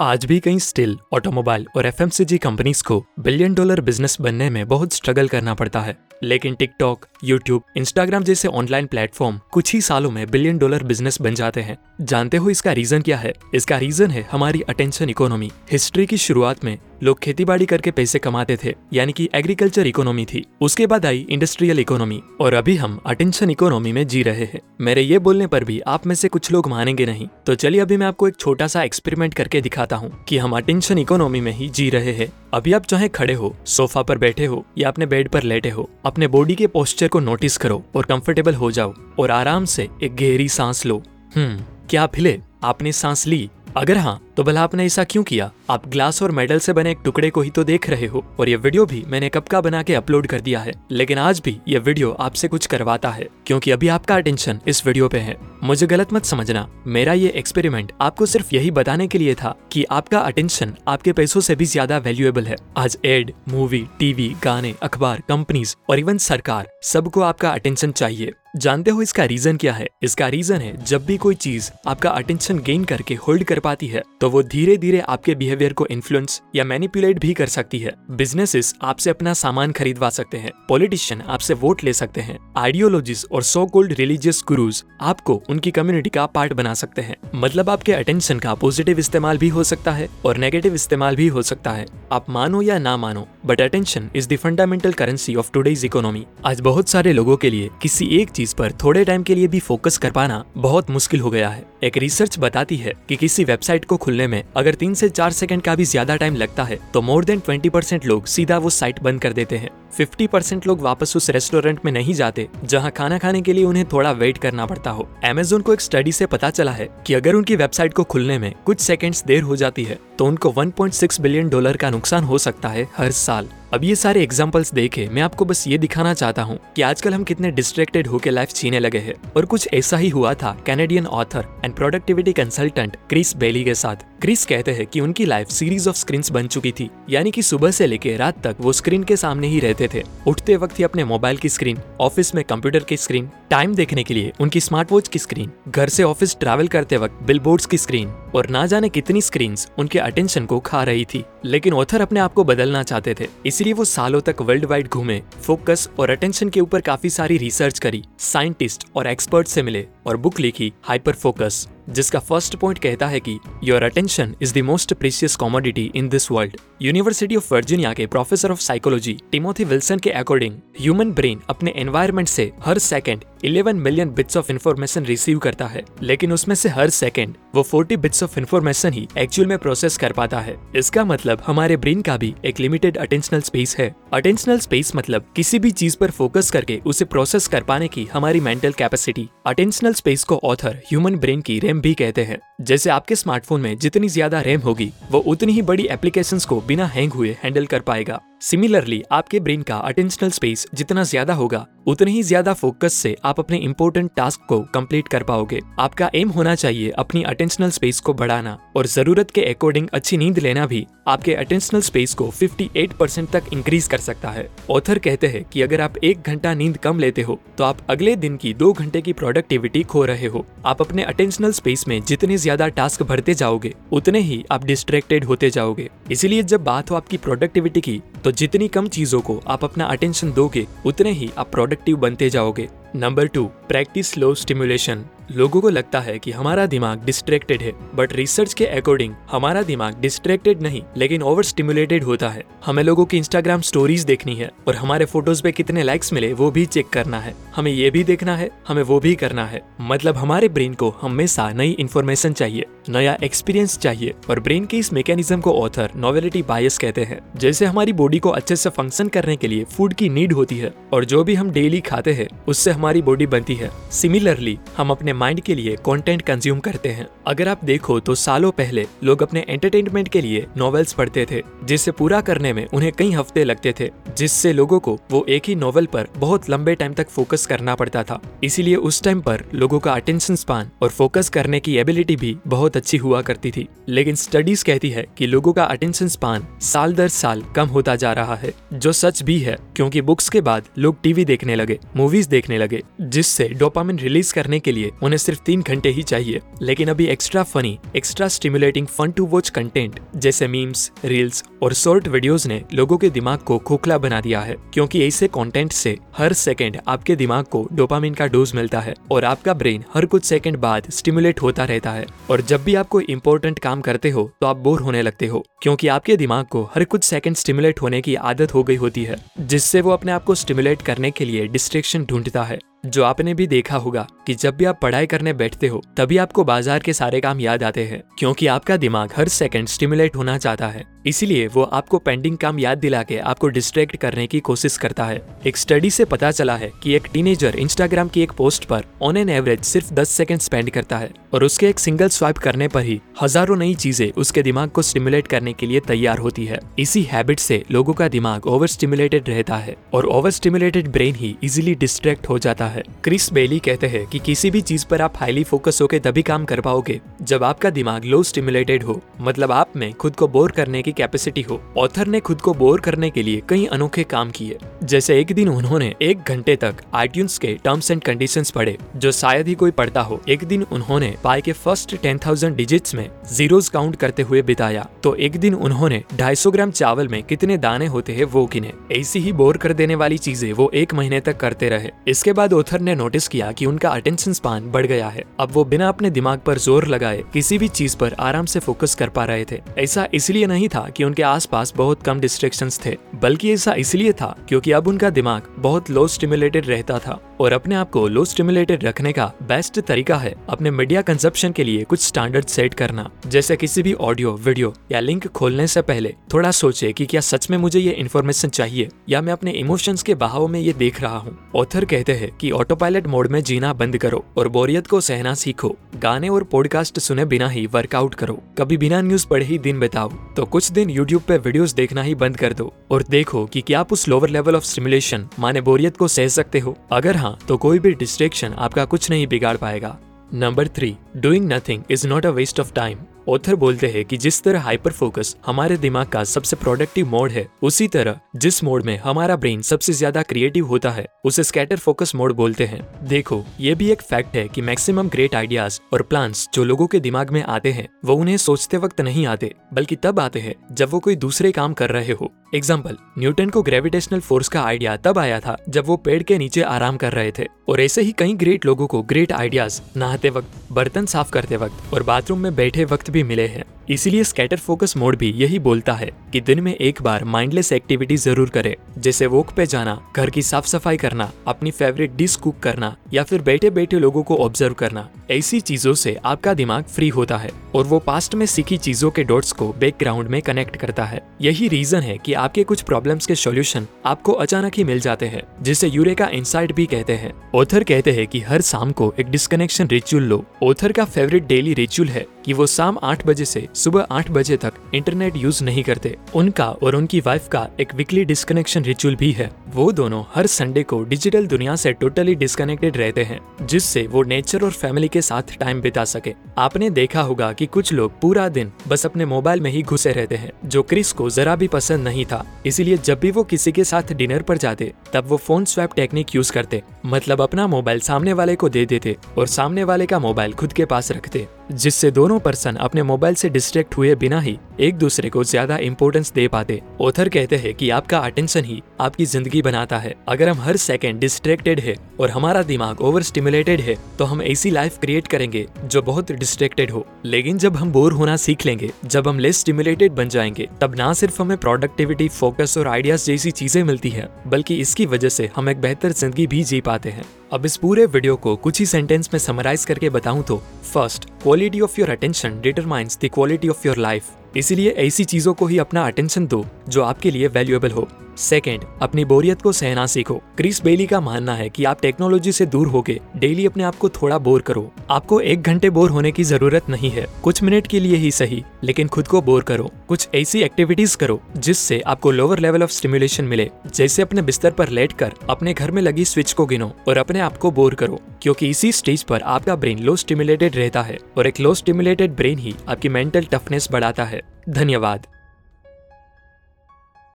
आज भी कई स्टील, ऑटोमोबाइल और एफएमसीजी कंपनीज़ को बिलियन डॉलर बिज़नेस बनने में बहुत स्ट्रगल करना पड़ता है। लेकिन टिकटॉक यूट्यूब इंस्टाग्राम जैसे ऑनलाइन प्लेटफॉर्म कुछ ही सालों में बिलियन डॉलर बिज़नेस बन जाते हैं। जानते हो इसका रीजन क्या है? इसका रीजन है हमारी अटेंशन इकोनॉमी हिस्ट्री की शुरुआत में लोग खेती करके पैसे कमाते थे, यानी कि एग्रीकल्चर इकोनॉमी थी। उसके बाद आई इंडस्ट्रियल इकोनॉमी और अभी हम अटेंशन इकोनॉमी में जी रहे हैं। मेरे ये बोलने पर भी आप में से कुछ लोग मानेंगे नहीं। तो चलिए अभी मैं आपको एक छोटा सा एक्सपेरिमेंट करके दिखाता हूँ की हम अटेंशन इकोनॉमी में ही जी रहे हैं। अभी आप चाहे खड़े हो सोफा पर बैठे हो, या अपने बेड पर लेटे हो, अपने बॉडी के पोस्चर को नोटिस करो, और कंफर्टेबल हो जाओ, और आराम से एक गहरी सांस लो। हम्म क्या आप हिले? आपने सांस ली? अगर हाँ तो भला आपने ऐसा क्यों किया? आप ग्लास और मेडल से बने एक टुकड़े को ही तो देख रहे हो, और ये वीडियो भी मैंने कब का बना के अपलोड कर दिया है। लेकिन आज भी ये वीडियो आपसे कुछ करवाता है, क्योंकि अभी आपका अटेंशन इस वीडियो पे है। मुझे गलत मत समझना। मेरा ये एक्सपेरिमेंट आपको सिर्फ़ यही बताने के लिए था कि आपका अटेंशन आपके पैसों से भी ज़्यादा वैल्यूएबल है। आज एड मूवी टीवी गाने, अखबार कंपनीज़ और इवन सरकार सबको आपका अटेंशन चाहिए। जानते हो इसका रीजन क्या है? इसका रीजन है जब भी कोई चीज़ आपका अटेंशन गेन करके होल्ड कर पाती है तो वो धीरे धीरे आपके बिहेवियर को इन्फ्लुएंस या मैनिपुलेट भी कर सकती है। बिजनेसेस आपसे अपना सामान खरीदवा सकते हैं। पॉलिटिशियन आपसे वोट ले सकते हैं। आइडियोलॉजिस्ट और सो कोल्ड रिलीजियस गुरुज आपको उनकी कम्युनिटी का पार्ट बना सकते हैं। मतलब आपके अटेंशन का पॉजिटिव इस्तेमाल भी हो सकता है और नेगेटिव इस्तेमाल भी हो सकता है। आप मानो या ना मानो but attention is the fundamental currency of today's economy आज बहुत सारे लोगों के लिए किसी एक चीज़ पर थोड़े टाइम के लिए भी फोकस कर पाना बहुत मुश्किल हो गया है। एक रिसर्च बताती है कि किसी वेबसाइट को खुलने में अगर तीन से चार सेकंड का भी ज़्यादा टाइम लगता है तो मोर देन ट्वेंटी परसेंट लोग सीधा वो साइट बंद कर देते हैं। फिफ्टी परसेंट लोग वापस उस रेस्टोरेंट में नहीं जाते, जहाँ खाना खाने के लिए उन्हें थोड़ा वेट करना पड़ता हो। अमेजोन को एक स्टडी से पता चला है कि अगर उनकी वेबसाइट को खुलने में कुछ सेकंड्स देर हो जाती है तो उनको 1.6 बिलियन डॉलर का नुकसान हो सकता है हर साल। अब ये सारे एग्जाम्पल्स देखे, मैं आपको बस ये दिखाना चाहता हूँ कि आजकल हम कितने डिस्ट्रेक्टेड होकर लाइफ जीने लगे हैं। और कुछ ऐसा ही हुआ था Canadian author and productivity consultant Chris Bailey के साथ। क्रिस कहते हैं कि उनकी लाइफ सीरीज़ ऑफ़ स्क्रीन बन चुकी थी, यानी कि सुबह से लेकर रात तक वो स्क्रीन के सामने ही रहते थे। उठते वक्त ही अपने मोबाइल की स्क्रीन ऑफ़िस में कंप्यूटर की स्क्रीन टाइम देखने के लिए उनकी स्मार्ट वॉच की स्क्रीन घर से ऑफ़िस ट्रैवल करते वक्त बिल की स्क्रीन और ना जाने कितनी स्क्रीन उनके अटेंशन को खा रही थी। लेकिन ऑथर अपने आप को बदलना चाहते थे। इसलिए वो सालों तक वर्ल्ड वाइड घूमे फोकस और अटेंशन के ऊपर काफ़ी सारी रिसर्च करी साइंटिस्ट और एक्सपर्ट से मिले और बुक लिखी हाइपर फोकस जिसका फ़र्स्ट पॉइंट कहता है कि your attention is the most precious commodity in this world university of Virginia के professor of psychology Timothy Wilson के अकॉर्डिंग ह्यूमन ब्रेन अपने एनवायरमेंट से हर second 11 million bits of information receive करता है, लेकिन उसमें से हर सेकंड वो 40 बिट्स ऑफ़ इन्फॉर्मेशन ही एक्चुअल में प्रोसेस कर पाता है। इसका मतलब हमारे ब्रेन का भी एक लिमिटेड अटेंशनल स्पेस है। अटेंशनल स्पेस मतलब किसी भी चीज़ पर फोकस करके उसे प्रोसेस कर पाने की हमारी मेंटल कैपेसिटी अटेंशनल स्पेस को ऑथर ह्यूमन ब्रेन की रैम भी कहते हैं। जैसे आपके स्मार्टफ़ोन में जितनी ज़्यादा रैम होगी, वो उतनी ही बड़ी एप्लीकेशन को बिना हैंग हुए हैंडल कर पाएगा। सिमिलरली आपके ब्रेन का अटेंशनल स्पेस जितना ज़्यादा होगा, उतने ही ज़्यादा फोकस से आप अपने इम्पोर्टेंट टास्क को कंप्लीट कर पाओगे। आपका एम होना चाहिए अपनी अटेंशनल स्पेस को बढ़ाना और ज़रूरत के अकॉर्डिंग अच्छी नींद लेना भी आपके अटेंशनल स्पेस को 58 परसेंट तक इंक्रीज कर सकता है। ऑथर कहते हैं कि अगर आप एक घंटा नींद कम लेते हो तो आप अगले दिन की दो घंटे की प्रोडक्टिविटी खो रहे हो। आप अपने अटेंशनल स्पेस में जितने ज़्यादा टास्क भरते जाओगे, उतने ही आप डिस्ट्रेक्टेड होते जाओगे। इसीलिए जब बात हो आपकी प्रोडक्टिविटी की तो जितनी कम चीज़ों को आप अपना अटेंशन दोगे, उतने ही आप प्रोडक्टिव बनते जाओगे। Number two practice slow stimulation लोगों को लगता है कि हमारा दिमाग डिस्ट्रैक्टेड है बट रिसर्च के अकॉर्डिंग हमारा दिमाग डिस्ट्रैक्टेड नहीं, लेकिन ओवर स्टिमुलेटेड होता है। हमें लोगों की इंस्टाग्राम स्टोरीज देखनी है, और हमारे फ़ोटोज़ पे कितने लाइक्स मिले, वो भी चेक करना है। हमें ये भी देखना है, हमें वो भी करना है। मतलब हमारे ब्रेन को हमेशा नई इन्फॉर्मेशन चाहिए, नया एक्सपीरियंस चाहिए, और ब्रेन के इस मैकेनिज्म को ऑथर नोवेलिटी बायस कहते हैं। जैसे हमारी बॉडी को अच्छे से फ़ंक्शन करने के लिए फ़ूड की नीड होती है, और जो भी हम डेली खाते हैं, उससे हमारी बॉडी बनती है। सिमिलरली हम अपने माइंड के लिए कंटेंट कंज्यूम करते हैं। अगर आप देखो तो सालों पहले लोग अपने एंटरटेनमेंट के लिए नॉवेल्स पढ़ते थे जिससे पूरा करने में उन्हें कई हफ़्ते लगते थे, जिससे लोगों को वो एक ही नॉवल पर बहुत लंबे टाइम तक फोकस करना पड़ता था। इसीलिए उस टाइम पर लोगों का अटेंशन स्पान और फोकस करने की एबिलिटी भी बहुत अच्छी हुआ करती थी। लेकिन स्टडीज़ कहती है कि लोगों का अटेंशन स्पान साल दर साल कम होता जा रहा है, जो सच भी है, क्योंकि बुक्स के बाद लोग टीवी देखने लगे मूवीज़ देखने लगे, जिससे डोपामिन रिलीज़ करने के लिए उन्हें सिर्फ़ तीन घंटे ही चाहिए, लेकिन अभी extra funny extra stimulating fun to watch content जैसे मीम्स रील्स और शॉर्ट वीडियोस ने लोगों के दिमाग को खोखला बना दिया है, क्योंकि ऐसे कंटेंट से हर सेकंड आपके दिमाग को डोपामिन का डोज मिलता है और आपका ब्रेन हर कुछ सेकंड बाद स्टिमुलेट होता रहता है। और जब भी आप कोई इंपॉर्टेंट काम करते हो तो आप बोर होने लगते हो, क्योंकि आपके दिमाग को हर कुछ सेकंड स्टिमुलेट होने की आदत हो गई होती है, जिससे वो अपने आप को स्टिमुलेट करने के लिए डिस्ट्रेक्शन ढूंढता है। जो आपने भी देखा होगा कि जब भी आप पढ़ाई करने बैठते हो, तभी आपको बाज़ार के सारे काम याद आते हैं, क्योंकि आपका दिमाग हर सेकंड स्टिमुलेट होना चाहता है। इसीलिए वो आपको पेंडिंग काम याद दिला के आपको डिस्ट्रैक्ट करने की कोशिश करता है। एक स्टडी से पता चला है कि एक टीनेजर इंस्टाग्राम की एक पोस्ट पर ऑन एन एवरेज सिर्फ़ 10 सेकंड स्पेंड करता है, और उसके एक सिंगल स्वाइप करने पर ही हज़ारों नई चीज़ें उसके दिमाग को स्टिमुलेट करने के लिए तैयार होती है। इसी हैबिट से लोगों का दिमाग ओवर स्टिमुलेटेड रहता है, और ओवर स्टिमुलेटेड ब्रेन ही इजिली डिस्ट्रैक्ट हो जाता है। क्रिस बेली कहते हैं कि किसी भी चीज़ पर आप हाईली फोकस होकर तभी काम कर पाओगे, जब आपका दिमाग लो स्टिमुलेटेड हो। मतलब आप में खुद को बोर करने की कैपेसिटी हो। ऑथर ने खुद को बोर करने के लिए कई अनोखे काम किए। जैसे एक दिन उन्होंने एक घंटे तक आईट्यून्स के टर्म्स एंड कंडीशंस पढ़े, जो शायद ही कोई पढ़ता हो। एक दिन उन्होंने पाई के फ़र्स्ट टेन थाउज़ेंड डिजिट्स में जीरोस काउंट करते हुए बिताया। तो एक दिन उन्होंने ढाई ग्राम चावल में कितने दाने होते हैं वो गिने। ऐसी ही बोर कर देने वाली चीज़ें वो एक महीने तक करते रहे। इसके बाद ओथर ने नोटिस किया कि उनका अटेंशन स्पान बढ़ गया है। अब वो बिना अपने दिमाग पर ज़ोर लगाए किसी भी चीज़ पर आराम से फोकस कर पा रहे थे। ऐसा इसलिए नहीं था कि उनके आसपास बहुत कम डिस्ट्रेक्शन थे, बल्कि ऐसा इसलिए था क्योंकि अब उनका दिमाग बहुत लो स्टिमुलेटेड रहता था। और अपने आप को लो स्टिमुलेटेड रखने का बेस्ट तरीका है अपने मीडिया कंजप्शन के लिए कुछ स्टैंडर्ड सेट करना। जैसे किसी भी ऑडियो वीडियो या लिंक खोलने से पहले थोड़ा सोचे कि क्या सच में मुझे ये इन्फॉर्मेशन चाहिए या मैं अपने इमोशंस के बहाव में ये देख रहा हूँ। ऑथर कहते हैं कि ऑटो पायलट मोड में जीना बंद करो और बोरियत को सहना सीखो। गाने और पॉडकास्ट सुने बिना ही वर्कआउट करो। कभी बिना न्यूज़ पढ़े ही दिन बिताओ। तो कुछ दिन यूट्यूब पे वीडियोस देखना ही बंद कर दो और देखो कि क्या आप उस लोअर लेवल ऑफ़ स्टिमुलेशन माने बोरियत को सह सकते हो। अगर हाँ तो कोई भी डिस्ट्रेक्शन आपका कुछ नहीं बिगाड़ पाएगा। Number three doing nothing is not a waste of time author बोलते हैं कि जिस तरह हाइपर फोकस हमारे दिमाग का सबसे प्रोडक्टिव मोड है, उसी तरह जिस मोड में हमारा ब्रेन सबसे ज़्यादा क्रिएटिव होता है, उसे स्कैटर फोकस मोड बोलते हैं। देखो, ये भी एक फैक्ट है कि मैक्सिमम ग्रेट आइडियाज़ और प्लान्स जो लोगों के दिमाग में आते हैं, वो उन्हें सोचते वक्त नहीं आते, बल्कि तब आते हैं जब वो कोई दूसरे काम कर रहे हो। एग्ज़ाम्पल न्यूटन को ग्रेविटेशनल फोर्स का आइडिया तब आया था जब वो पेड़ के नीचे आराम कर रहे थे, और ऐसे ही कई ग्रेट लोगों को ग्रेट आइडियाज़ नहाते वक्त, बर्तन साफ़ करते वक्त और बाथरूम में बैठे वक्त भी मिले हैं। इसीलिए स्कैटर फोकस मोड भी यही बोलता है कि दिन में एक बार माइंडलेस एक्टिविटी ज़रूर करे, जैसे वॉक पे जाना, घर की साफ़ सफ़ाई करना, अपनी फेवरेट डिश कुक करना, या फिर बैठे बैठे लोगों को ऑब्ज़र्व करना। ऐसी चीज़ों से आपका दिमाग फ्री होता है और वो पास्ट में सीखी चीज़ों के डॉट्स को बैकग्राउंड में कनेक्ट करता है। यही रीजन है की आपके कुछ प्रॉब्लम के सोल्यूशन आपको अचानक ही मिल जाते हैं, जिसे यूरेका इंसाइट भी कहते हैं। ऑथर कहते हैं की हर शाम को एक डिस्कनेक्शन रिचुअल लो। ऑथर का फेवरेट डेली रिचुअल है कि वो शाम आठ बजे से सुबह आठ बजे तक इंटरनेट यूज़ नहीं करते। उनका और उनकी वाइफ का एक वीकली डिस्कनेक्शन रिचुअल भी है। वो दोनों हर संडे को डिजिटल दुनिया से टोटली डिस्कनेक्टेड रहते हैं, जिससे वो नेचर और फैमिली के साथ टाइम बिता सके। आपने देखा होगा कि कुछ लोग पूरा दिन बस अपने मोबाइल में ही घुसे रहते हैं, जो क्रिस को जरा भी पसंद नहीं था। इसीलिए जब भी वो किसी के साथ डिनर पर जाते, तब वो फ़ोन स्वैप टेक्निक यूज़ करते। मतलब अपना मोबाइल सामने वाले को दे देते और सामने वाले का मोबाइल खुद के पास रखते, जिससे दोनों पर्सन अपने मोबाइल से डिस्ट्रैक्ट हुए बिना ही एक दूसरे को ज़्यादा इम्पोर्टेंस दे पाते। ऑथर कहते हैं कि आपका अटेंशन ही आपकी ज़िंदगी बनाता है। अगर हम हर सेकंड डिस्ट्रैक्टेड है और हमारा दिमाग ओवर स्टिमुलेटेड है तो हम ऐसी लाइफ क्रिएट करेंगे जो बहुत डिस्ट्रैक्टेड हो। लेकिन जब हम बोर होना सीख लेंगे, जब हम लेस स्टिमुलेटेड बन जाएँगे, तब ना सिर्फ़ हमें प्रोडक्टिविटी फोकस और आइडियाज़ जैसी चीज़ें मिलती है, बल्कि इसकी वजह से हम एक बेहतर ज़िंदगी भी जी पाते हैं। अब इस पूरे वीडियो को कुछ ही सेंटेंस में समराइज करके बताऊँ तो first quality of your attention determines the quality of your life इसीलिए ऐसी चीज़ों को ही अपना अटेंशन दो, जो आपके लिए वैल्यूएबल हो। सेकेंड अपनी बोरियत को सहना सीखो। क्रिस बेली का मानना है कि आप टेक्नोलॉजी से दूर होके डेली अपने आप को थोड़ा बोर करो। आपको एक घंटे बोर होने की ज़रूरत नहीं है। कुछ मिनट के लिए ही सही, लेकिन खुद को बोर करो। कुछ ऐसी एक्टिविटीज़ करो, जिससे आपको लोअर लेवल ऑफ़ स्टिमुलेशन मिले। जैसे अपने बिस्तर पर लेट कर अपने घर में लगी स्विच को गिनो और अपने आप को बोर करो, क्योंकि इसी स्टेज पर आपका ब्रेन लो स्टिमुलेटेड रहता है और एक लो स्टिमुलेटेड ब्रेन ही आपकी मेंटल टफनेस बढ़ाता है। धन्यवाद।